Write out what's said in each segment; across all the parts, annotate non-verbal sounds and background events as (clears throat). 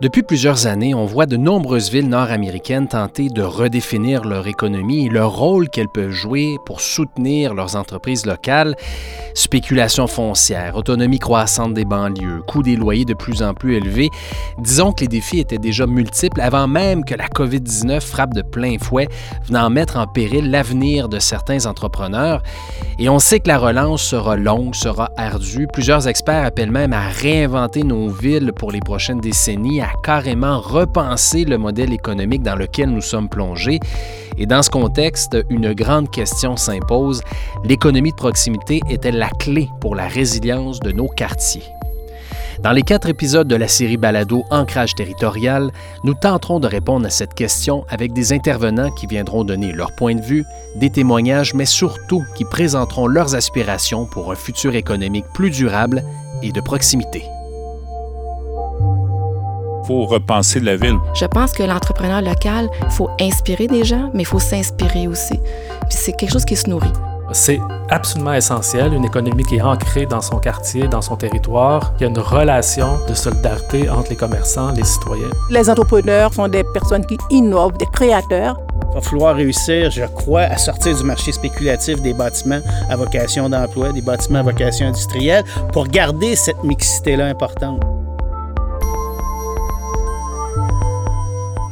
Depuis plusieurs années, on voit de nombreuses villes nord-américaines tenter de redéfinir leur économie et le rôle qu'elles peuvent jouer pour soutenir leurs entreprises locales. Spéculation foncière, autonomie croissante des banlieues, coût des loyers de plus en plus élevés. Disons que les défis étaient déjà multiples avant même que la COVID-19 frappe de plein fouet, venant mettre en péril l'avenir de certains entrepreneurs. Et on sait que la relance sera longue, sera ardue. Plusieurs experts appellent même à réinventer nos villes pour les prochaines décennies, carrément repenser le modèle économique dans lequel nous sommes plongés. Et dans ce contexte, une grande question s'impose. L'économie de proximité est-elle la clé pour la résilience de nos quartiers? Dans les quatre épisodes de la série Balado Ancrage territorial, nous tenterons de répondre à cette question avec des intervenants qui viendront donner leur point de vue, des témoignages, mais surtout qui présenteront leurs aspirations pour un futur économique plus durable et de proximité faut repenser la ville. Je pense que l'entrepreneur local, il faut inspirer des gens, mais il faut s'inspirer aussi. Puis c'est quelque chose qui se nourrit. C'est absolument essentiel, une économie qui est ancrée dans son quartier, dans son territoire. Il y a une relation de solidarité entre les commerçants, les citoyens. Les entrepreneurs sont des personnes qui innovent, des créateurs. Il va falloir réussir, je crois, à sortir du marché spéculatif des bâtiments à vocation d'emploi, des bâtiments à vocation industrielle, pour garder cette mixité-là importante.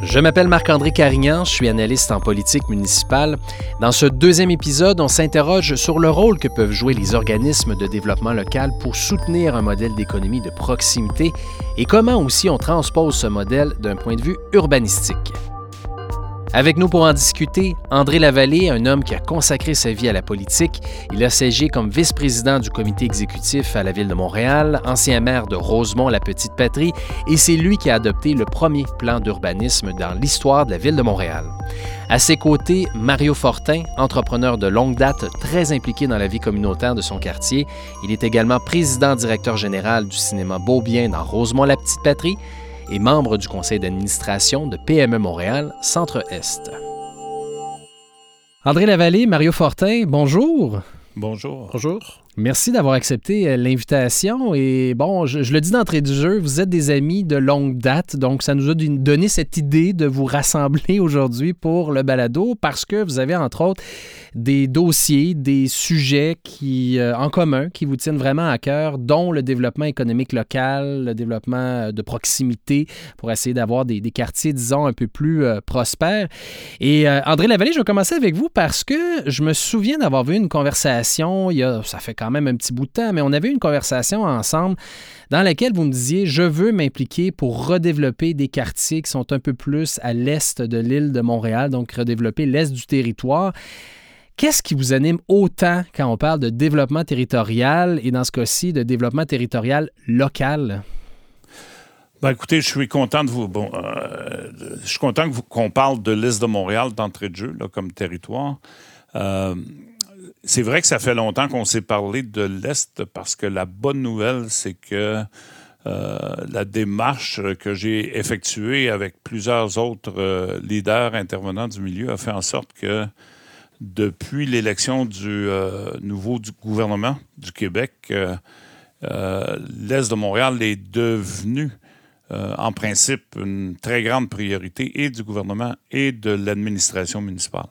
Je m'appelle Marc-André Carignan, je suis analyste en politique municipale. Dans ce deuxième épisode, on s'interroge sur le rôle que peuvent jouer les organismes de développement local pour soutenir un modèle d'économie de proximité et comment aussi on transpose ce modèle d'un point de vue urbanistique. Avec nous pour en discuter, André Lavallée, un homme qui a consacré sa vie à la politique. Il a siégé comme vice-président du comité exécutif à la ville de Montréal, ancien maire de Rosemont, la petite patrie, et c'est lui qui a adopté le premier plan d'urbanisme dans l'histoire de la ville de Montréal. À ses côtés, Mario Fortin, entrepreneur de longue date, très impliqué dans la vie communautaire de son quartier. Il est également président-directeur général du cinéma Beaubien dans Rosemont, la petite patrie et membre du conseil d'administration de PME Montréal Centre-Est. André Lavallée, Mario Fortin, bonjour. Bonjour. Bonjour. Merci d'avoir accepté euh, l'invitation. Et bon, je, le dis d'entrée du jeu, vous êtes des amis de longue date, donc ça nous a donné cette idée de vous rassembler (laughs) aujourd'hui pour le balado parce que vous avez entre autres des dossiers, des sujets qui, euh, en commun qui vous tiennent vraiment à cœur, dont le développement économique local, le développement euh, de proximité pour essayer d'avoir des, quartiers, disons, un peu plus prospères. Et André Lavallée, je vais commencer avec vous parce que je me souviens d'avoir vu une conversation, il y a, ça fait quand même un petit bout de temps, mais on avait une conversation ensemble dans laquelle vous me disiez je veux m'impliquer pour redévelopper des quartiers qui sont un peu plus à l'est de l'île de Montréal, donc redévelopper l'est du territoire. Qu'est-ce qui vous anime autant quand on parle de développement territorial et dans ce cas-ci de développement territorial local? Ben écoutez, je suis content de vous. Euh, je suis content qu'on parle de l'Est de Montréal d'entrée de jeu comme territoire. Euh, c'est vrai que ça fait longtemps qu'on s'est parlé de l'Est parce que la bonne nouvelle, c'est que euh, la démarche que j'ai effectuée avec plusieurs autres euh, leaders intervenants du milieu a fait en sorte que depuis l'élection du euh, nouveau gouvernement du Québec, l'Est de Montréal est devenu en principe une très grande priorité et du gouvernement et de l'administration municipale.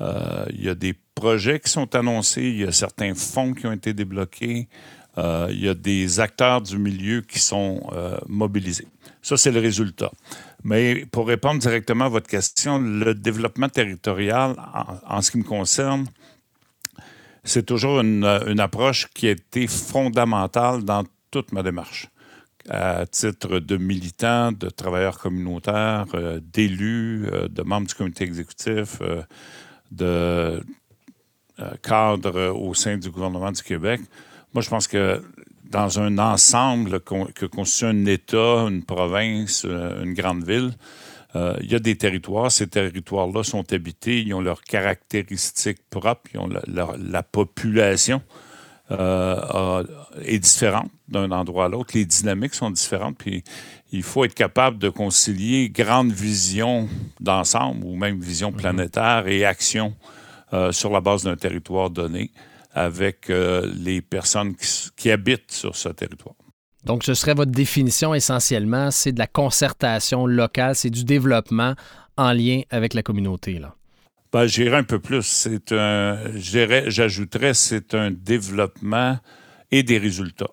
il y a des projets qui sont annoncés, il y a certains fonds qui ont été débloqués, euh, il y a des acteurs du milieu qui sont euh, mobilisés. Ça, c'est le résultat. Mais pour répondre directement à votre question, le développement territorial, en, ce qui me concerne, c'est toujours une, approche qui a été fondamentale dans toute ma démarche à titre de militant, de travailleur communautaire, euh, d'élu, de membre du comité exécutif, de euh, cadre au sein du gouvernement du Québec. Moi, je pense que dans un ensemble que constitue un État, une province, euh, une grande ville, euh, il y a des territoires. Ces territoires-là sont habités, ils ont leurs caractéristiques propres, ils ont la, population est différente d'un endroit à l'autre. Les dynamiques sont différentes, puis il faut être capable de concilier grande vision d'ensemble ou même vision mm-hmm. planétaire et action euh, sur la base d'un territoire donné avec euh, les personnes qui, habitent sur ce territoire. Donc, ce serait votre définition essentiellement, c'est de la concertation locale, c'est du développement en lien avec la communauté. Là. Ben, J'irai un peu plus. C'est un, j'ajouterais, c'est un développement et des résultats.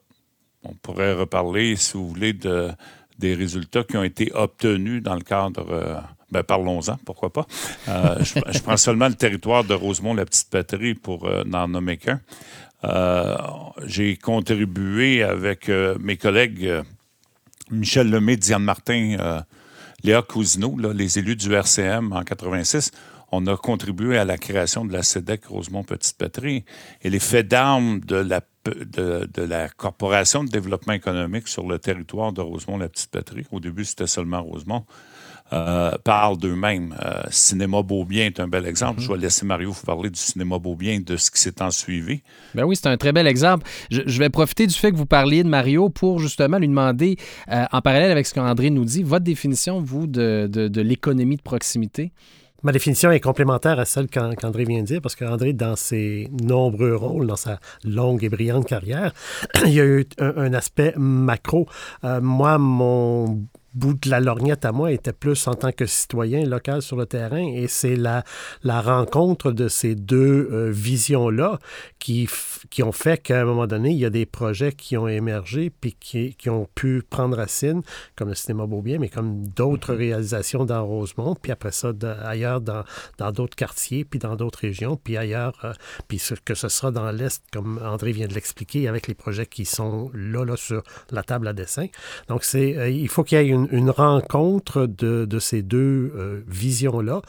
On pourrait reparler, si vous voulez, de, des résultats qui ont été obtenus dans le cadre. Euh, ben, parlons-en, pourquoi pas. Euh, je, prends seulement le territoire de Rosemont, la petite patrie, pour euh, n'en nommer qu'un. J'ai contribué avec mes collègues Michel Lemay, Diane Martin, Léa Cousineau, les élus du RCM en 86 on a contribué à la création de la CEDEC Rosemont-Petite-Patrie. Et les faits d'armes de la, de, la Corporation de développement économique sur le territoire de Rosemont-la-Petite-Patrie, au début c'était seulement Rosemont, euh, parlent d'eux-mêmes. Euh, cinéma Beaubien est un bel exemple. Mm-hmm. Je vais laisser Mario vous parler du cinéma Beaubien, de ce qui s'est en suivi. Ben oui, c'est un très bel exemple. Je, vais profiter du fait que vous parliez de Mario pour justement lui demander, euh, en parallèle avec ce qu'André nous dit, votre définition, vous, de, de l'économie de proximité. Ma définition est complémentaire à celle qu'André vient de dire, parce qu'André, dans ses nombreux rôles, dans sa longue et brillante carrière, (clears throat) il y a eu un, aspect macro. Euh, moi, mon bout de la lorgnette à moi était plus en tant que citoyen local sur le terrain. Et c'est la, la rencontre de ces deux euh, visions-là qui, qui ont fait qu'à un moment donné, il y a des projets qui ont émergé puis qui, qui ont pu prendre racine, comme le cinéma Beaubien, mais comme d'autres mm-hmm. réalisations dans Rosemont, puis après ça, ailleurs dans, dans d'autres quartiers, puis dans d'autres régions, puis ailleurs, euh, puis que ce sera dans l'Est, comme André vient de l'expliquer, avec les projets qui sont là, là, sur la table à dessin. Donc, c'est, euh, il faut qu'il y ait une, une rencontre de, de ces deux euh, visions-là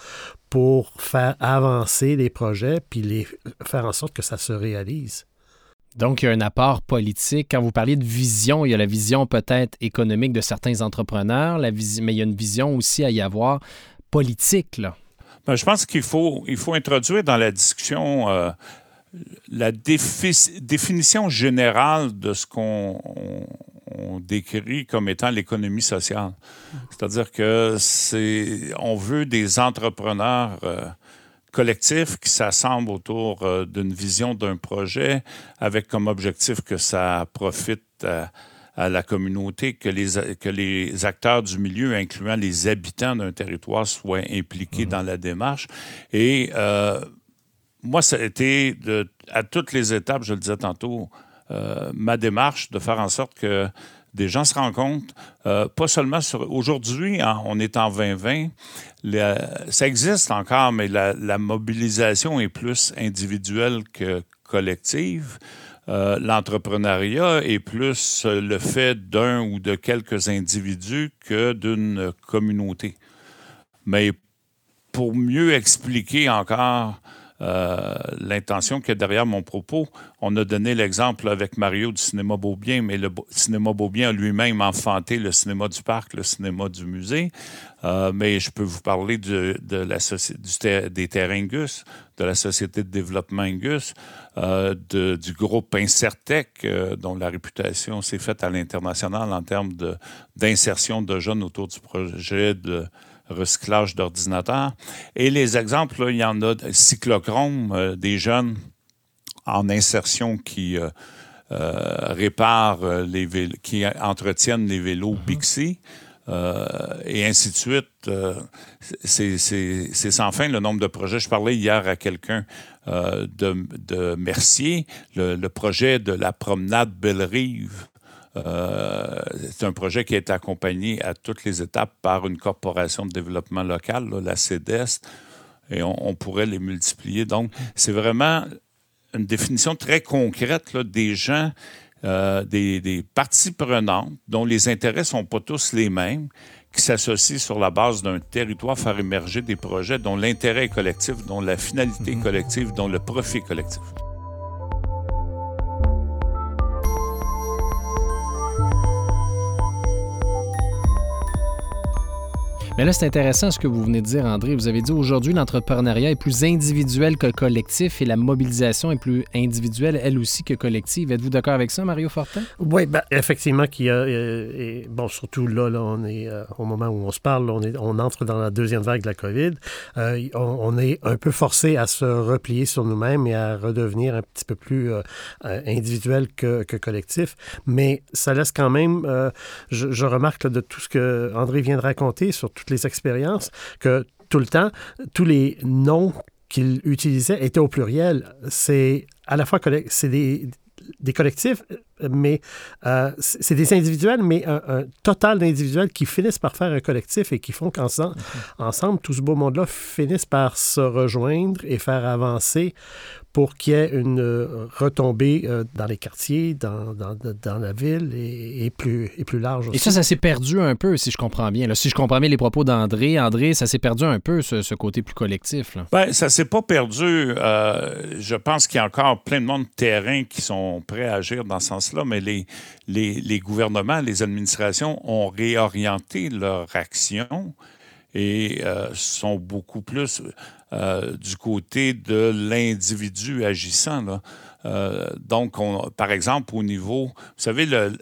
pour faire avancer les projets puis les, faire en sorte que ça se réalise. Donc, il y a un apport politique. Quand vous parliez de vision, il y a la vision peut-être économique de certains entrepreneurs, la mais il y a une vision aussi à y avoir politique. Là. Ben, je pense qu'il faut, il faut introduire dans la discussion euh, la définition générale de ce qu'on on décrit comme étant l'économie sociale. C'est-à-dire que c'est, on veut des entrepreneurs euh, collectifs qui s'assemblent autour euh, d'une vision d'un projet avec comme objectif que ça profite à, la communauté, que les, que les acteurs du milieu, incluant les habitants d'un territoire, soient impliqués mmh. dans la démarche. Et euh, moi, ça a été de, à toutes les étapes, je le disais tantôt, euh, ma démarche de faire en sorte que des gens se rencontrent, euh, pas seulement sur... Aujourd'hui, on est en 2020, ça existe encore, mais la, mobilisation est plus individuelle que collective. Euh, l'entrepreneuriat est plus le fait d'un ou de quelques individus que d'une communauté. Mais pour mieux expliquer encore euh, l'intention qu'il y a derrière mon propos. On a donné l'exemple avec Mario du cinéma Beaubien, mais le cinéma Beaubien a lui-même enfanté le cinéma du parc, le cinéma du musée. Euh, mais je peux vous parler de, la du des terrains Gus, de la Société de développement Gus, euh, du groupe Incertec, dont la réputation s'est faite à l'international en termes d'insertion de jeunes autour du projet de recyclage d'ordinateurs. Et les exemples, il y en a cyclochrome, euh, des jeunes en insertion qui euh, euh, réparent les qui entretiennent les vélos. Bixi. et ainsi de suite. c'est sans fin le nombre de projets. Je parlais hier à quelqu'un de, Mercier, le, le, projet de la promenade Belle-Rive euh, c'est un projet qui est accompagné à toutes les étapes par une corporation de développement local, la CEDES, et on, pourrait les multiplier. Donc, c'est vraiment une définition très concrète des gens, euh, des, des, parties prenantes dont les intérêts ne sont pas tous les mêmes, qui s'associent sur la base d'un territoire, faire émerger des projets dont l'intérêt est collectif, dont la finalité est mm-hmm. collective, dont le profit est collectif. Mais là, c'est intéressant ce que vous venez de dire, André. Vous avez dit aujourd'hui, l'entrepreneuriat est plus individuel que collectif et la mobilisation est plus individuelle, elle aussi, que collective. Êtes-vous d'accord avec ça, Mario Fortin? Oui, ben, effectivement, qu'il y a. euh, bon, surtout là, on est euh, au moment où on se parle, on, entre dans la deuxième vague de la COVID. Euh, on, est un peu forcé à se replier sur nous-mêmes et à redevenir un petit peu plus individuel que, collectif. Mais ça laisse quand même. je, remarque de tout ce que André vient de raconter sur toutes les expériences que tout le temps, tous les noms qu'il utilisait étaient au pluriel. C'est à la fois c'est des, des collectifs, mais euh, c'est des individuels, mais un, un total d'individuels qui finissent par faire un collectif et qui font qu'ensemble, ensemble, tout ce beau monde-là finissent par se rejoindre et faire avancer pour qu'il y ait une euh, retombée euh, dans les quartiers, dans, dans, dans la ville et, et plus, et plus large aussi. Et ça, ça s'est perdu un peu, si je comprends bien. Là, si je comprends bien les propos d'André, André, ça s'est perdu un peu, ce, ce côté plus collectif. Là. Ben, ça s'est pas perdu. Euh, je pense qu'il y a encore plein de monde de terrain qui sont prêts à agir dans ce sens-là, mais les, les, les gouvernements, les administrations ont réorienté leur action et euh, sont beaucoup plus euh, du côté de l'individu agissant. Euh, donc, on- par exemple, au niveau, vous savez, le-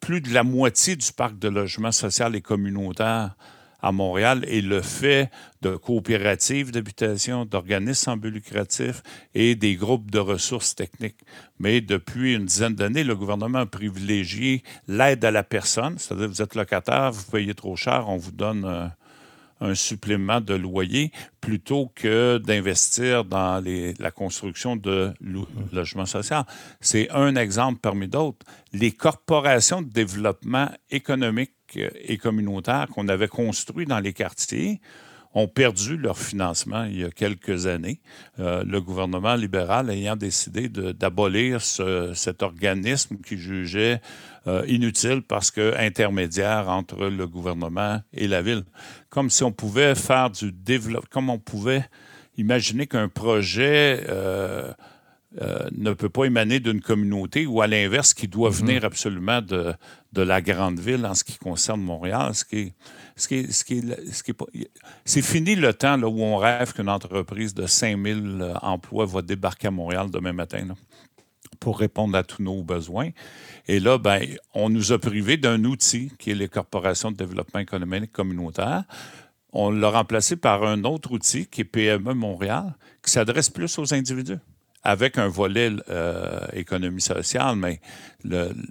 plus de la moitié du parc de logement social et communautaire à Montréal est le fait de coopératives d'habitation, d'organismes sans but et des groupes de ressources techniques. Mais depuis une dizaine d'années, le gouvernement a privilégié l'aide à la personne, c'est-à-dire vous êtes locataire, vous payez trop cher, on vous donne euh, un supplément de loyer plutôt que d'investir dans la construction de lo- logements sociaux. C'est un exemple parmi d'autres. Les corporations de développement économique euh, et communautaire qu'on avait construites dans les quartiers ont perdu leur financement il y a quelques années. Euh, le gouvernement libéral ayant décidé d'abolir ce- cet organisme qui jugeait euh, inutile parce que intermédiaire entre le gouvernement et la ville. Comme si on pouvait faire du développement, comme on pouvait imaginer qu'un projet euh, euh, ne peut pas émaner d'une communauté ou à l'inverse, qui doit venir absolument de, de la grande ville en ce qui concerne Montréal. Ce qui est, ce qui ce qui ce qui est pas- c'est fini le temps là, où on rêve qu'une entreprise de 5000 euh, emplois va débarquer à Montréal demain matin pour répondre à tous nos besoins. Et là, ben, on nous a privé d'un outil qui est les corporations de développement économique communautaire. On l'a remplacé par un autre outil qui est PME Montréal, qui s'adresse plus aux individus avec un volet euh, économie sociale, mais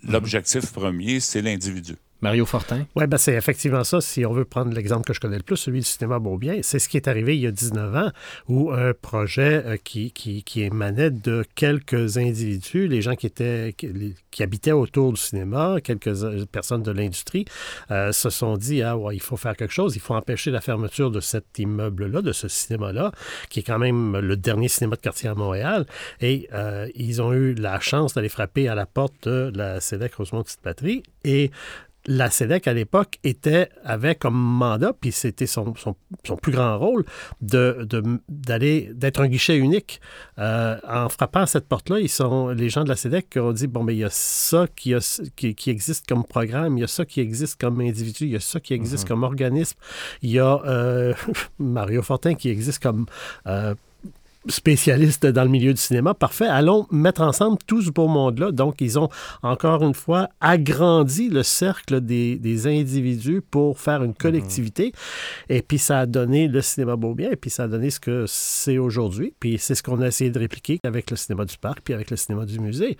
l'objectif premier, c'est l'individu. Mario Fortin? Oui, ben c'est effectivement ça. Si on veut prendre l'exemple que je connais le plus, celui du cinéma Beaubien, c'est ce qui est arrivé il y a 19 ans, où un projet euh, qui, qui, qui émanait de quelques individus, les gens qui étaient qui, habitaient autour du cinéma, quelques euh, personnes de l'industrie, euh, se sont dit ah ouais, il faut faire quelque chose, il faut empêcher la fermeture de cet immeuble-là, de ce cinéma-là, qui est quand même le dernier cinéma de quartier à Montréal. Et ils ont eu la chance d'aller frapper à la porte de la CEDEC Rosemont Petite Patrie et la CEDEC, à l'époque, était, avait comme mandat, puis c'était son, son, son plus grand rôle, de, de- d'aller, d'être un guichet unique. Euh, en frappant à cette porte-là, ils sont, les gens de la CEDEC ont dit, bon, ben il y a ça qui, a- qui, qui existe comme programme, il y a ça qui existe comme individu, il y a ça qui existe comme organisme, il y a euh, (laughs) Mario Fortin qui existe comme... euh, spécialiste dans le milieu du cinéma. Parfait. Allons mettre ensemble tout ce beau monde-là. Donc, ils ont encore une fois agrandi le cercle des, des individus pour faire une collectivité. Et puis, ça a donné le cinéma Beaubien. Et puis, ça a donné ce que c'est aujourd'hui. Puis, c'est ce qu'on a essayé de répliquer avec le cinéma du parc, puis avec le cinéma du musée.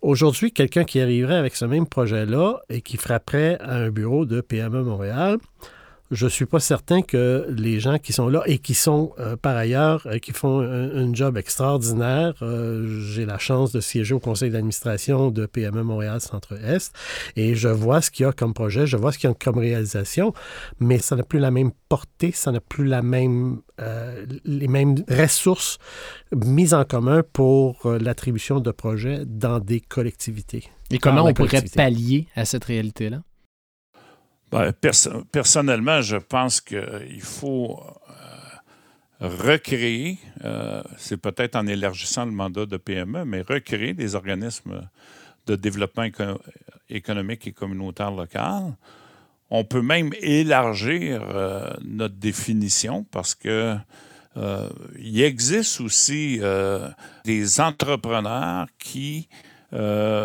Aujourd'hui, quelqu'un qui arriverait avec ce même projet-là et qui frapperait à un bureau de PME Montréal, je suis pas certain que les gens qui sont là et qui sont euh, par ailleurs, euh, qui font un, un job extraordinaire, euh, j'ai la chance de siéger au conseil d'administration de PME Montréal Centre-Est et je vois ce qu'il y a comme projet, je vois ce qu'il y a comme réalisation, mais ça n'a plus la même portée, ça n'a plus la même, euh, les mêmes ressources mises en commun pour l'attribution de projets dans des collectivités. Et comment on pourrait pallier à cette réalité-là? Ben, perso- personnellement, je pense qu'il faut euh, recréer, euh, c'est peut-être en élargissant le mandat de PME, mais recréer des organismes de développement éco- économique et communautaire local. on peut même élargir euh, notre définition parce que euh, il existe aussi euh, des entrepreneurs qui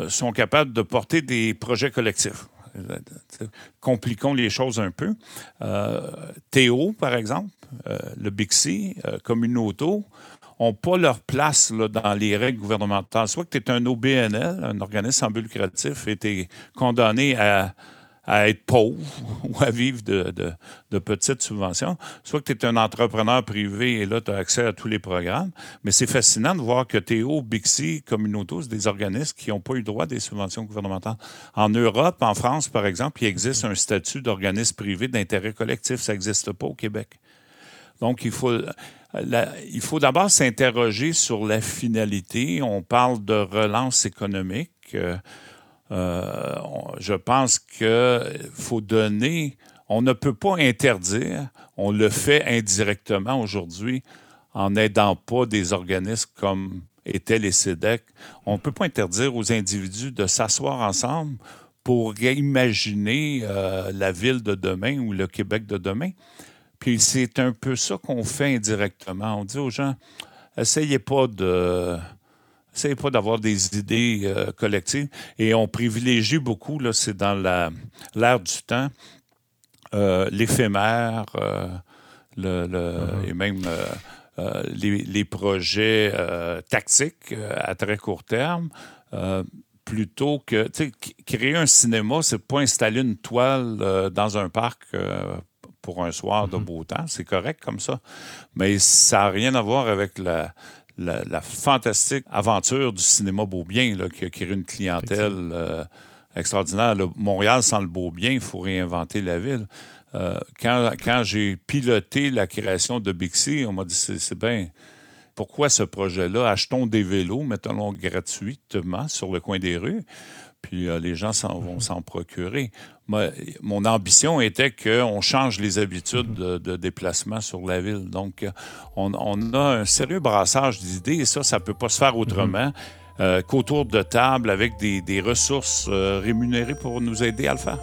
sont capables de porter des projets collectifs. Compliquons les choses un peu. Théo, par exemple, le Bixi, Communauto, n'ont pas leur place dans les règles gouvernementales. Soit que tu es un OBNL, un organisme sans but lucratif, et tu condamné à à être pauvre (laughs) ou à vivre de, de, petites subventions, soit que tu es un entrepreneur privé et là, tu as accès à tous les programmes. Mais c'est fascinant de voir que Théo, Bixi, Communauto, c'est des organismes qui n'ont pas eu droit à des subventions gouvernementales. En Europe, en France, par exemple, il existe un statut d'organisme privé d'intérêt collectif. Ça n'existe pas au Québec. Donc, il faut, il faut d'abord s'interroger sur la finalité. On parle de relance économique. Euh, je pense qu'il faut donner, on ne peut pas interdire, on le fait indirectement aujourd'hui en n'aidant pas des organismes comme étaient les CEDEC. On ne peut pas interdire aux individus de s'asseoir ensemble pour imaginer euh, la ville de demain ou le Québec de demain. Puis c'est un peu ça qu'on fait indirectement. On dit aux gens, essayez pas de c'est pas d'avoir des idées euh, collectives. Et on privilégie beaucoup, là, c'est dans l'air du temps, euh, l'éphémère, euh, le, mm-hmm. et même les, projets tactiques à très court terme. plutôt que créer un cinéma, c'est pas installer une toile dans un parc pour un soir de mm-hmm. beau temps. C'est correct comme ça. Mais ça n'a rien à voir avec la, la, fantastique aventure du cinéma Beaubien là, qui a créé une clientèle euh, extraordinaire. Montréal, sans le Beaubien, il faut réinventer la ville. Euh, quand, quand j'ai piloté la création de Bixi, on m'a dit c'est bien. Pourquoi ce projet-là? Achetons des vélos, mettons-le gratuitement sur le coin des rues puis euh, les gens vont mhm. s'en procurer. mon ambition était qu'on change les habitudes de, déplacement sur la ville. Donc, euh, on, a un sérieux brassage d'idées et ça, ça ne peut pas se faire autrement. Euh, qu'autour de table avec des, des ressources rémunérées pour nous aider à le faire.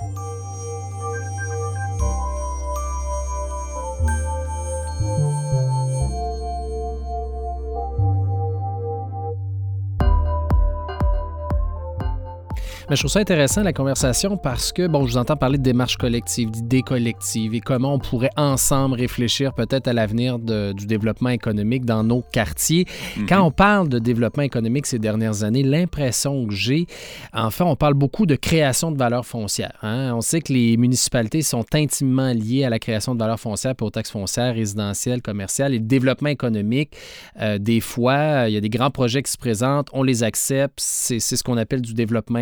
Mais je trouve ça intéressant, la conversation, parce que, bon, je vous entends parler de démarches collectives, d'idées collectives et comment on pourrait ensemble réfléchir peut-être à l'avenir du développement économique dans nos quartiers. Mhm. Quand on parle de développement économique ces dernières années, l'impression que j'ai, en fait, on parle beaucoup de création de valeur foncière. Hein. On sait que les municipalités sont intimement liées à la création de valeur foncière, pour taxes foncières, résidentielles, commerciales et le développement économique. Euh, des fois, il y a des grands projets qui se présentent, on les accepte, c'est ce qu'on appelle du développement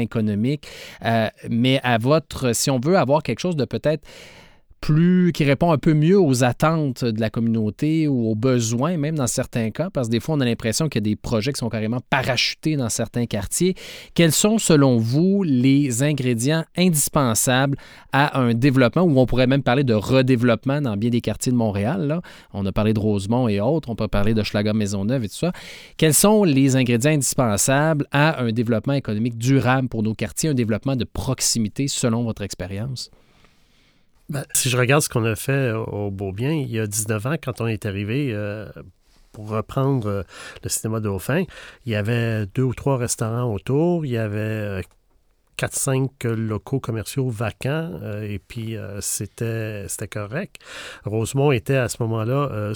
euh, mais à votre, si on veut avoir quelque chose de peut-être plus, qui répond un peu mieux aux attentes de la communauté ou aux besoins, même dans certains cas, parce que des fois, on a l'impression qu'il y a des projets qui sont carrément parachutés dans certains quartiers. Quels sont, selon vous, les ingrédients indispensables à un développement, ou on pourrait même parler de redéveloppement dans bien des quartiers de Montréal? On a parlé de Rosemont et autres, on peut parler de Schlager Maisonneuve et tout ça. Quels sont les ingrédients indispensables à un développement économique durable pour nos quartiers, un développement de proximité, selon votre expérience? Ben, si je regarde ce qu'on a fait au Beaubien, il y a 19 ans, quand on est arrivé euh, pour reprendre euh, le cinéma Dauphin, il y avait deux ou trois restaurants autour, il y avait 4-5 euh, locaux commerciaux vacants et puis c'était correct. Rosemont était à ce moment-là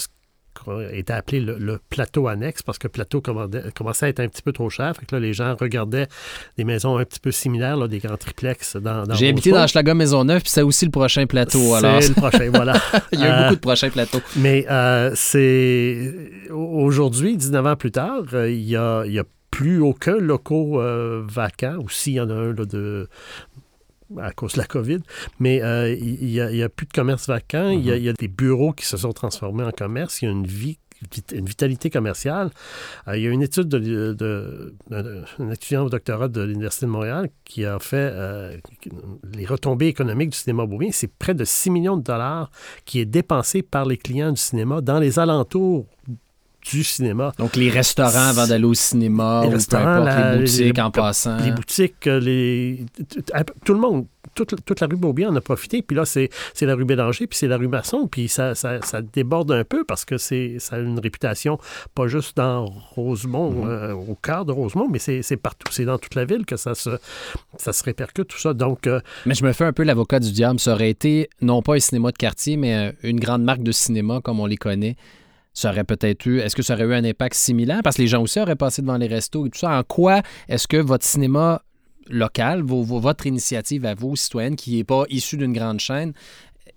était appelé le, plateau annexe parce que le plateau commençait à être un petit peu trop cher. Fait que là, les gens regardaient des maisons un petit peu similaires, des grands triplex dans, J'ai habité dans Schlager Maisonneuve, puis c'est aussi le prochain plateau. C'est le prochain, voilà. (laughs) Il y a eu beaucoup de prochains plateaux. Mais euh, c'est... Aujourd'hui, 19 ans plus tard, euh, il y a, plus aucun locaux euh, vacant, ou s'il y en a un de, à cause de la COVID, mais euh, il n'y a, plus de commerce vacant, il, y a, des bureaux qui se sont transformés en commerce, il y a une vie une vitalité commerciale. Euh, il y a une étude de, d'un étudiant au doctorat de l'Université de Montréal qui a fait euh, les retombées économiques du cinéma Beaubien. C'est près de 6 millions de dollars qui est dépensé par les clients du cinéma dans les alentours du cinéma. Donc, les restaurants avant d'aller au cinéma, Les ou peu restaurants, importe, la- les boutiques les- en passant. Les boutiques, euh, les... tout le monde, toute, toute la rue Beaubien en a profité. Puis là, c'est la rue Bélanger, puis c'est la rue Masson. Puis ça, ça, ça déborde un peu parce que ça a une réputation, pas juste dans Rosemont, euh, au cœur de Rosemont, mais c'est partout. C'est dans toute la ville que ça se, ça se répercute, tout ça. Donc, euh, Mais je me fais un peu l'avocat du diable. Ça aurait été non pas un cinéma de quartier, mais une grande marque de cinéma comme on les connaît. Ça aurait peut-être eu. Est-ce que ça aurait eu un impact similaire? Parce que les gens aussi auraient passé devant les restos et tout ça. En quoi est-ce que votre cinéma local, votre initiative à vous, citoyenne, qui n'est pas issue d'une grande chaîne,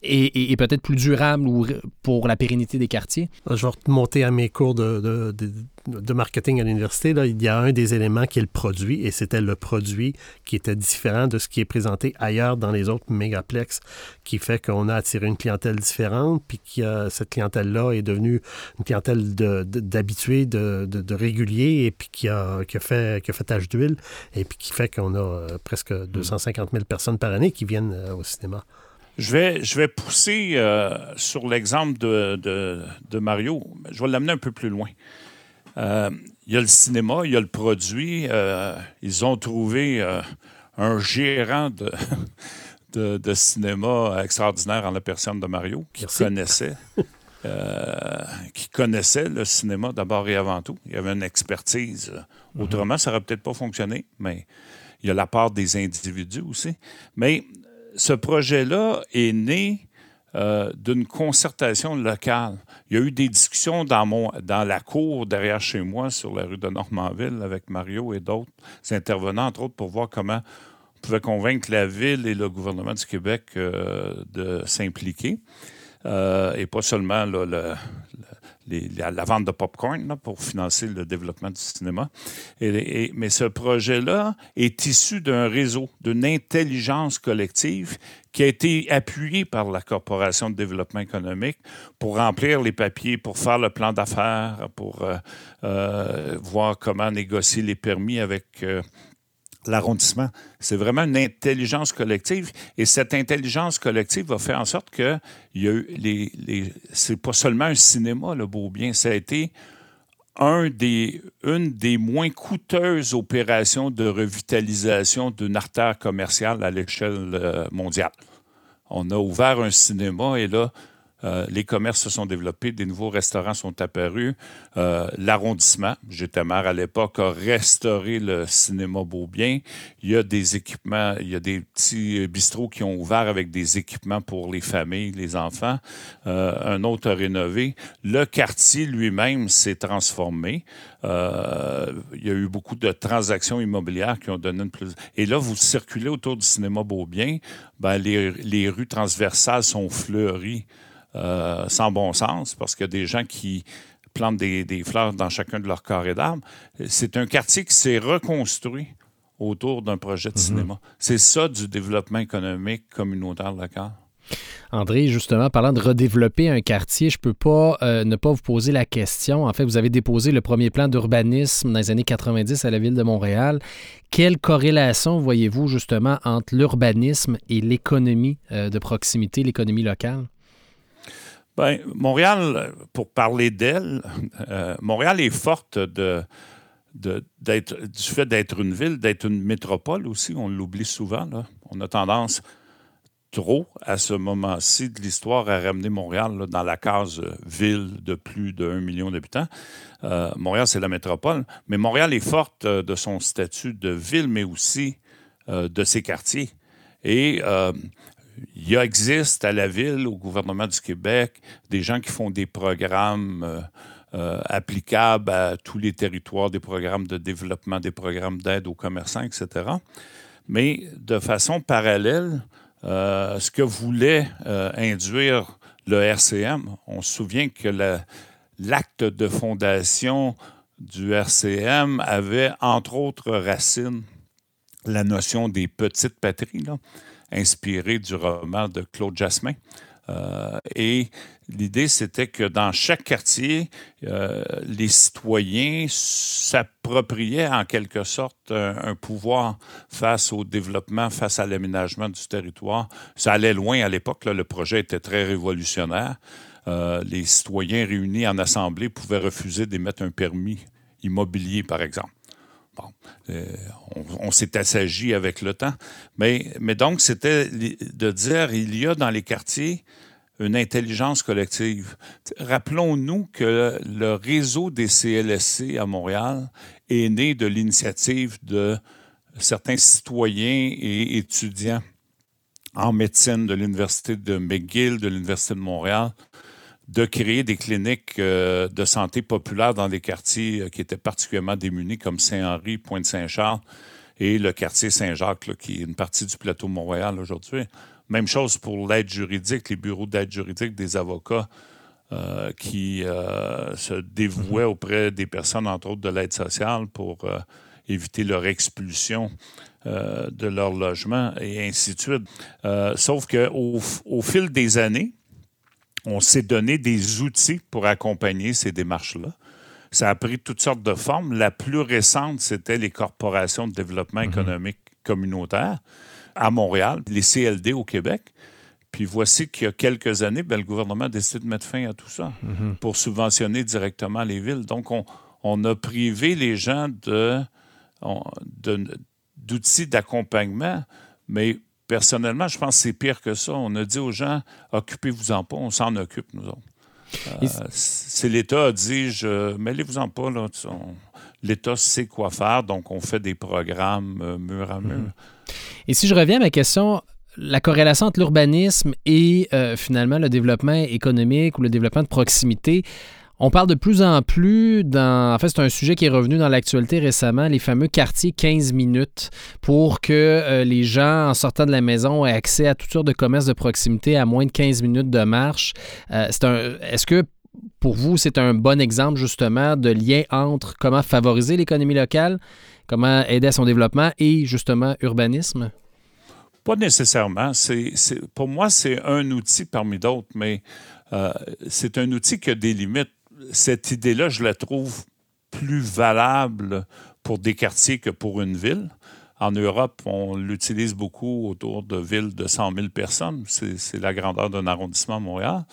est peut-être plus durable ou pour la pérennité des quartiers? je vais remonter à mes cours de, de- de- de marketing à l'université. Là, il y a un des éléments qui est le produit, et c'était le produit qui était différent de ce qui est présenté ailleurs dans les autres mégaplex, qui fait qu'on a attiré une clientèle différente, puis que cette clientèle-là est devenue une clientèle d'habitués, de, de, réguliers, et puis qui a, qui a fait, qui a fait tache d'huile, et puis qui fait qu'on a euh, presque 250 000 personnes par année qui viennent euh, au cinéma. Je vais, je vais pousser euh, sur l'exemple de, de- de Mario. Je vais l'amener un peu plus loin. Euh, il y a le cinéma, il y a le produit. euh, ils ont trouvé un gérant de, (laughs) de, de cinéma extraordinaire en la personne de Mario, qui Merci. connaissait. euh, qui connaissait le cinéma d'abord et avant tout. Il y avait une expertise. Autrement, ça n'aurait peut-être pas fonctionné, mais il y a la part des individus aussi. Mais ce projet-là est né euh, d'une concertation locale. Il y a eu des discussions dans, mon, dans la cour derrière chez moi, sur la rue de Normanville, avec Mario et d'autres intervenants, entre autres, pour voir comment on pouvait convaincre la ville et le gouvernement du Québec euh, de s'impliquer. Euh, et pas seulement là, le- la, vente de popcorn là, pour financer le développement du cinéma. Mais ce projet-là est issu d'un réseau, d'une intelligence collective qui a été appuyée par la Corporation de développement économique pour remplir les papiers, pour faire le plan d'affaires, pour euh, euh, voir comment négocier les permis avec euh, l'arrondissement. C'est vraiment une intelligence collective. Et cette intelligence collective va faire en sorte que il y les c'est pas seulement un cinéma, le beau bien, ça a été un des, une des moins coûteuses opérations de revitalisation d'une artère commerciale à l'échelle euh, mondiale. On a ouvert un cinéma et là, euh, les commerces se sont développés, des nouveaux restaurants sont apparus. Euh, L'arrondissement, j'étais maire à l'époque, a restauré le cinéma Beaubien. Il y a des équipements, il y a des petits bistrots qui ont ouvert avec des équipements pour les familles, les enfants. Euh, un autre a rénové. Le quartier lui-même s'est transformé. Euh, il y a eu beaucoup de transactions immobilières qui ont donné une plus. Et là, vous circulez autour du cinéma Beaubien, ben, les, les rues transversales sont fleuries euh, sans bon sens parce qu'il y a des gens qui plantent des, des fleurs dans chacun de leurs carrés d'arbres. C'est un quartier qui s'est reconstruit autour d'un projet de cinéma. C'est ça du développement économique communautaire local. André, justement, parlant de redévelopper un quartier, je peux pas euh, ne pas vous poser la question. En fait, vous avez déposé le premier plan d'urbanisme dans les années 90 à la ville de Montréal. Quelle corrélation voyez-vous justement entre l'urbanisme et l'économie euh, de proximité, l'économie locale? Bien, Montréal, pour parler d'elle, euh, Montréal est forte de, du fait d'être une ville, d'être une métropole aussi. On l'oublie souvent. On a tendance trop, à ce moment-ci de l'histoire, à ramener Montréal dans la case ville de plus de 1 million d'habitants. Euh, Montréal, c'est la métropole. Mais Montréal est forte euh, de son statut de ville, mais aussi de ses quartiers. Et il existe à la ville, au gouvernement du Québec, des gens qui font des programmes euh, euh, applicables à tous les territoires, des programmes de développement, des programmes d'aide aux commerçants, etc. Mais de façon parallèle, euh, ce que voulait induire le RCM, on se souvient que la- l'acte de fondation du RCM avait, entre autres racines, la notion des petites patries, inspirée du roman de Claude Jasmin. Euh, et l'idée, c'était que dans chaque quartier, euh, les citoyens s'appropriaient en quelque sorte un, pouvoir face au développement, face à l'aménagement du territoire. Ça allait loin à l'époque, le projet était très révolutionnaire. les citoyens réunis en assemblée pouvaient refuser d'émettre un permis immobilier, par exemple. Bon, on, s'est assagi avec le temps. Mais, mais donc, c'était de dire, il y a dans les quartiers une intelligence collective. Rappelons-nous que le réseau des CLSC à Montréal est né de l'initiative de certains citoyens et étudiants en médecine de l'Université de McGill, de l'Université de Montréal, de créer des cliniques euh, de santé populaire dans des quartiers euh, qui étaient particulièrement démunis, comme Saint-Henri, Pointe-Saint-Charles et le quartier Saint-Jacques, qui est une partie du plateau Montréal aujourd'hui. Même chose pour l'aide juridique, les bureaux d'aide juridique des avocats euh, qui se dévouaient mhm. auprès des personnes, entre autres de l'aide sociale, pour éviter leur expulsion de leur logement et ainsi de suite. sauf qu'au au fil des années, on s'est donné des outils pour accompagner ces démarches-là. Ça a pris toutes sortes de formes. La plus récente, c'était les corporations de développement mhm. économique communautaire à Montréal, les CLD au Québec. Puis voici qu'il y a quelques années, ben, le gouvernement a décidé de mettre fin à tout ça mhm. pour subventionner directement les villes. Donc, on, a privé les gens de, d'outils d'accompagnement, mais personnellement, je pense que c'est pire que ça. On a dit aux gens, occupez-vous-en pas, on s'en occupe, nous autres. Euh, c'est l'État dit, je, mêlez-vous-en pas, là. L'État sait quoi faire, donc on fait des programmes euh, mur à mur. Mhm. Et si je reviens à ma question, la corrélation entre l'urbanisme et euh, finalement le développement économique ou le développement de proximité, on parle de plus en plus dans. En fait, c'est un sujet qui est revenu dans l'actualité récemment, les fameux quartiers 15 minutes, pour que euh, les gens, en sortant de la maison, aient accès à toutes sortes de commerces de proximité à moins de 15 minutes de marche. Euh, est-ce que pour vous, c'est un bon exemple justement de lien entre comment favoriser l'économie locale, comment aider à son développement et justement urbanisme? Pas nécessairement. C'est, pour moi, c'est un outil parmi d'autres, mais euh, c'est un outil qui a des limites cette idée-là, je la trouve plus valable pour des quartiers que pour une ville. En Europe, on l'utilise beaucoup autour de villes de 100 000 personnes. C'est la grandeur d'un arrondissement à Montréal.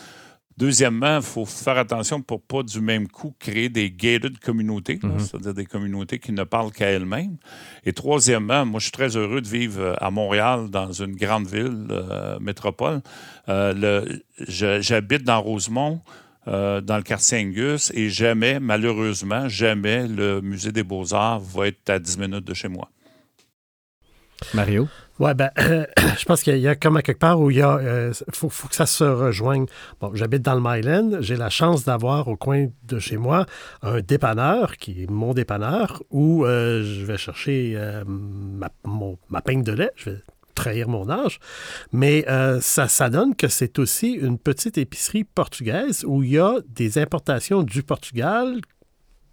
Deuxièmement, il faut faire attention pour pas du même coup créer des gated communautés, mm-hmm. c'est-à-dire des communautés qui ne parlent qu'à elles-mêmes. Et troisièmement, moi, je suis très heureux de vivre à Montréal, dans une grande ville, euh, métropole. Euh, J'habite dans Rosemont. Euh, dans le quartier Angus et jamais, malheureusement, jamais le musée des beaux-arts va être à 10 minutes de chez moi. Mario? Oui, ben, (clears throat) je pense qu'il y a comme à quelque part où il y a. Euh, faut, que ça se rejoigne. Bon, j'habite dans le Myland. J'ai la chance d'avoir au coin de chez moi un dépanneur qui est mon dépanneur où euh, je vais chercher ma, ma peigne de lait. Je vais trahir mon âge, mais euh, ça, ça donne que c'est aussi une petite épicerie portugaise où il y a des importations du Portugal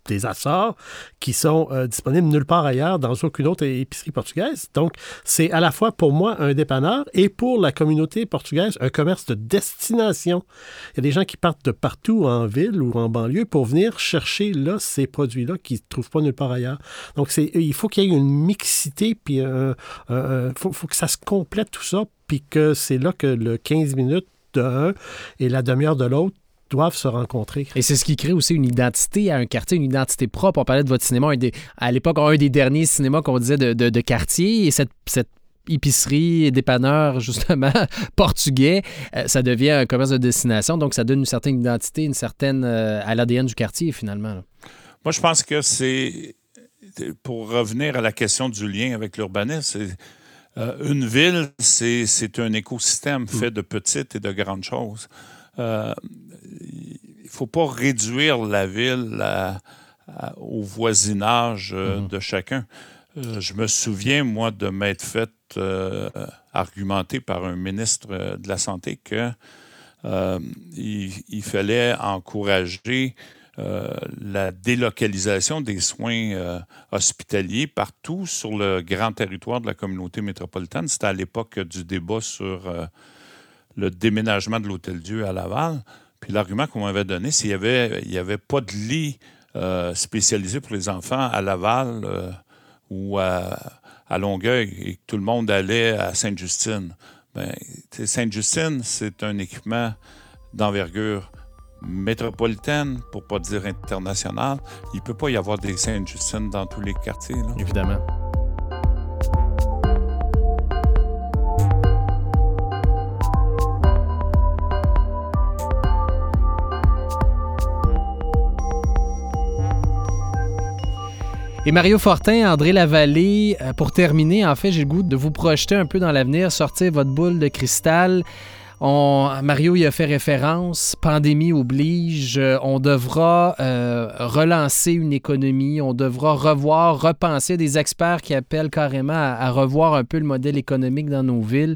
des Açores qui sont euh, disponibles nulle part ailleurs dans aucune autre épicerie portugaise. Donc, c'est à la fois pour moi un dépanneur et pour la communauté portugaise un commerce de destination. Il y a des gens qui partent de partout en ville ou en banlieue pour venir chercher là ces produits-là qu'ils ne trouvent pas nulle part ailleurs. Donc, c'est, il faut qu'il y ait une mixité, puis il faut, que ça se complète tout ça, puis que c'est là que le 15 minutes de un et la demi-heure de l'autre doivent se rencontrer. Et c'est ce qui crée aussi une identité à un quartier, une identité propre. On parlait de votre cinéma, à l'époque, un des derniers cinémas qu'on disait de, quartier, et cette, épicerie et dépanneur, justement, (laughs) portugais, euh, ça devient un commerce de destination, donc ça donne une certaine identité, une certaine euh, à l'ADN du quartier, finalement. Moi, je pense que c'est, pour revenir à la question du lien avec l'urbanisme, euh, une ville, c'est un écosystème fait de petites et de grandes choses il ne faut pas réduire la ville au voisinage euh, mhm. de chacun. Euh, je me souviens, moi, de m'être fait euh, argumenter par un ministre de la Santé qu'il il fallait encourager la délocalisation des soins hospitaliers partout sur le grand territoire de la communauté métropolitaine. C'était à l'époque du débat sur le déménagement de l'Hôtel Dieu à Laval. Puis l'argument qu'on m'avait donné, s'il n'y avait, y avait pas de lit euh, spécialisé pour les enfants à Laval euh, ou à, Longueuil et que tout le monde allait à Sainte-Justine. Ben, Sainte-Justine, c'est un équipement d'envergure métropolitaine, pour pas dire internationale, il peut pas y avoir des Sainte-Justine dans tous les quartiers. Évidemment. Et Mario Fortin, André Lavallée, euh, pour terminer, en fait, j'ai le goût de vous projeter un peu dans l'avenir, sortir votre boule de cristal. Mario y a fait référence, pandémie oblige, euh, on devra euh, relancer une économie, on devra revoir, repenser des experts qui appellent carrément à, revoir un peu le modèle économique dans nos villes.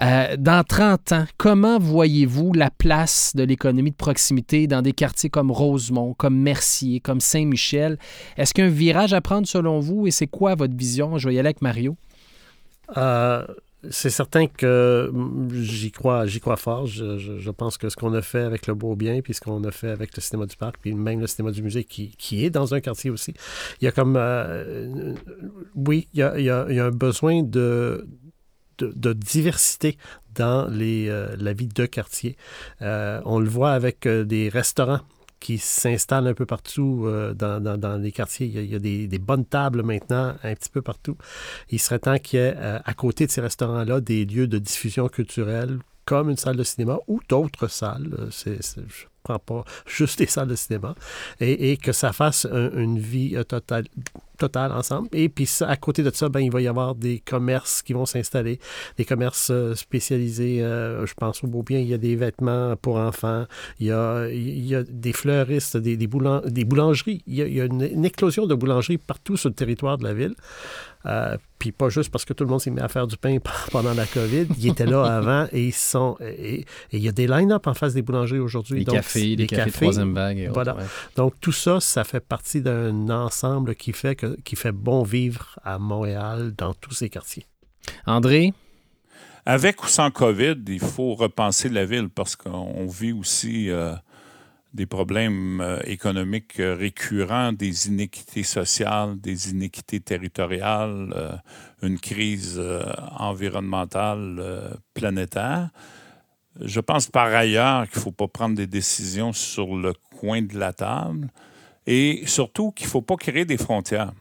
Euh, dans 30 ans, comment voyez-vous la place de l'économie de proximité dans des quartiers comme Rosemont, comme Mercier, comme Saint-Michel? Est-ce qu'il y a un virage à prendre selon vous et c'est quoi votre vision? Je vais avec Mario. C'est certain que j'y crois, j'y crois fort. Je, pense que ce qu'on a fait avec le Beau Bien, puis ce qu'on a fait avec le cinéma du parc, puis même le cinéma du musée qui, est dans un quartier aussi, il y a comme, euh, oui, il y a, un besoin de, de, diversité dans les, euh, la vie de quartier. Euh, on le voit avec des restaurants qui s'installent un peu partout euh, dans, dans, les quartiers. Il y a, des, bonnes tables maintenant un petit peu partout. Il serait temps qu'il y ait à côté de ces restaurants-là des lieux de diffusion culturelle comme une salle de cinéma ou d'autres salles. C'est, je ne prends pas (laughs) juste des salles de cinéma. Et, que ça fasse un, une vie totale total ensemble. Et puis à côté de ça, ben, il va y avoir des commerces qui vont s'installer, des commerces euh, spécialisés. Euh, je pense au beau bien, il y a des vêtements pour enfants, il y a, il y a des fleuristes, des, des, boulang des boulangeries. Il y, a, une, éclosion de boulangeries partout sur le territoire de la ville. Euh, puis pas juste parce que tout le monde s'est mis à faire du pain (laughs) pendant la COVID. Ils étaient là (laughs) avant et ils sont. Et, et il y a des line-up en face des boulangeries aujourd'hui. Les donc, cafés, les cafés, cafés troisième vague. Et voilà. Autres, ouais. Donc tout ça, ça fait partie d'un ensemble qui fait que qui fait bon vivre à Montréal dans tous ces quartiers. André? Avec ou sans COVID, il faut repenser la ville parce qu'on vit aussi euh, des problèmes euh, économiques euh, récurrents, des inéquités sociales, des inéquités territoriales, euh, une crise environnementale planétaire. Je pense par ailleurs qu'il ne faut pas prendre des décisions sur le coin de la table et surtout qu'il ne faut pas créer des frontières.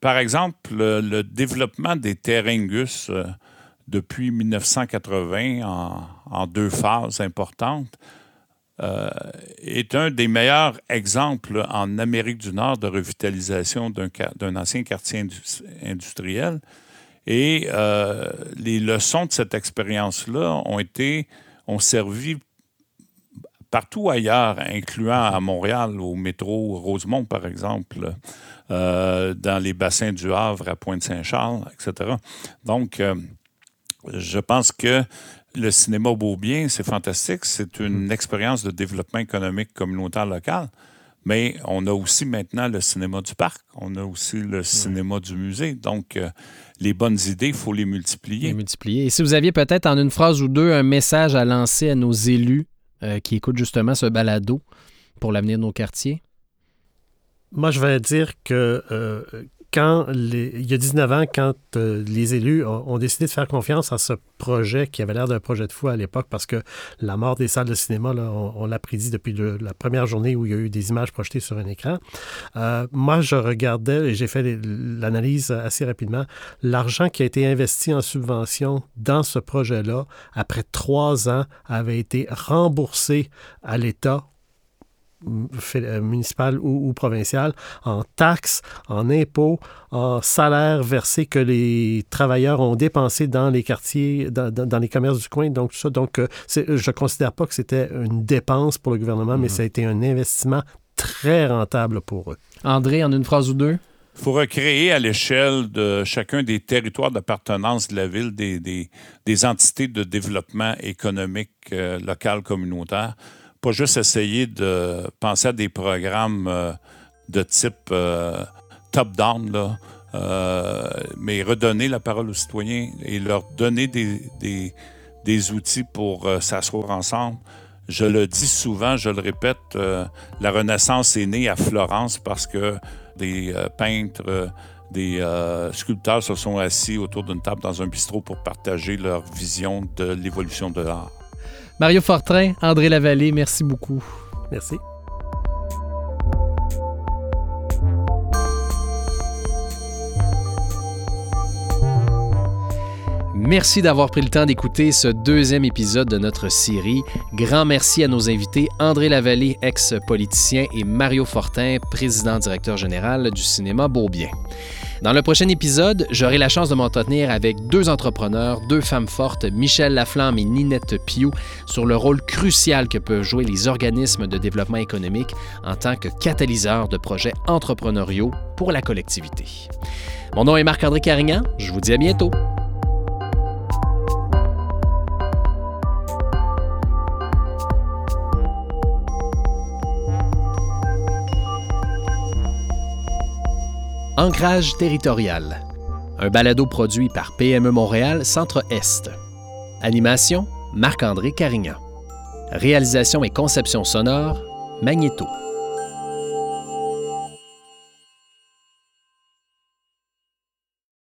Par exemple, le, développement des terraingus euh, depuis 1980 en, en, deux phases importantes euh, est un des meilleurs exemples en Amérique du Nord de revitalisation d'un ancien quartier industriel. Et euh, les leçons de cette expérience-là ont été ont servi partout ailleurs, incluant à Montréal, au métro Rosemont, par exemple, euh, dans les bassins du Havre, à Pointe-Saint-Charles, etc. Donc, je pense que le cinéma Beaubien, c'est fantastique. C'est une expérience de développement économique communautaire local. Mais on a aussi maintenant le cinéma du parc. On a aussi le cinéma du musée. Donc, euh, les bonnes idées, il faut les multiplier. Les multiplier. Et si vous aviez peut-être en une phrase ou deux un message à lancer à nos élus euh, qui écoutent justement ce balado pour l'avenir de nos quartiers? Moi, je vais dire que euh, il y a 19 ans, quand euh, les élus ont, décidé de faire confiance à ce projet qui avait l'air d'un projet de fou à l'époque, parce que la mort des salles de cinéma, on, l'a prédit depuis la première journée où il y a eu des images projetées sur un écran. Euh, moi, je regardais et j'ai fait l'analyse assez rapidement. L'argent qui a été investi en subvention dans ce projet-là, après trois ans, avait été remboursé à l'État municipal ou, ou provincial, en taxes, en impôts, en salaires versés que les travailleurs ont dépensés dans les quartiers, dans, dans, dans les commerces du coin. Donc, ça, donc je ne considère pas que c'était une dépense pour le gouvernement, mmh. mais ça a été un investissement très rentable pour eux. André, en une phrase ou deux? Il faut recréer à l'échelle de chacun des territoires d'appartenance de la ville des, des, des, entités de développement économique euh, local communautaire pas juste essayer de penser à des programmes euh, de type euh, top-down, euh, mais redonner la parole aux citoyens et leur donner des, outils pour s'asseoir ensemble. Je le dis souvent, je le répète, la Renaissance est née à Florence parce que des peintres, des sculpteurs se sont assis autour d'une table dans un bistrot pour partager leur vision de l'évolution de l'art. Mario Fortin, André Lavallée, merci beaucoup. Merci. Merci d'avoir pris le temps d'écouter ce deuxième épisode de notre série. Grand merci à nos invités André Lavallée, ex-politicien, et Mario Fortin, président-directeur général du cinéma Beaubien. Dans le prochain épisode, j'aurai la chance de m'entretenir avec deux entrepreneurs, deux femmes fortes, Michel Laflamme et Ninette Pio, sur le rôle crucial que peuvent jouer les organismes de développement économique en tant que catalyseurs de projets entrepreneuriaux pour la collectivité. Mon nom est Marc-André Carignan, je vous dis à bientôt. Ancrage territorial. Un balado produit par PME Montréal Centre-Est. Animation, Marc-André Carignan. Réalisation et conception sonore, Magnéto.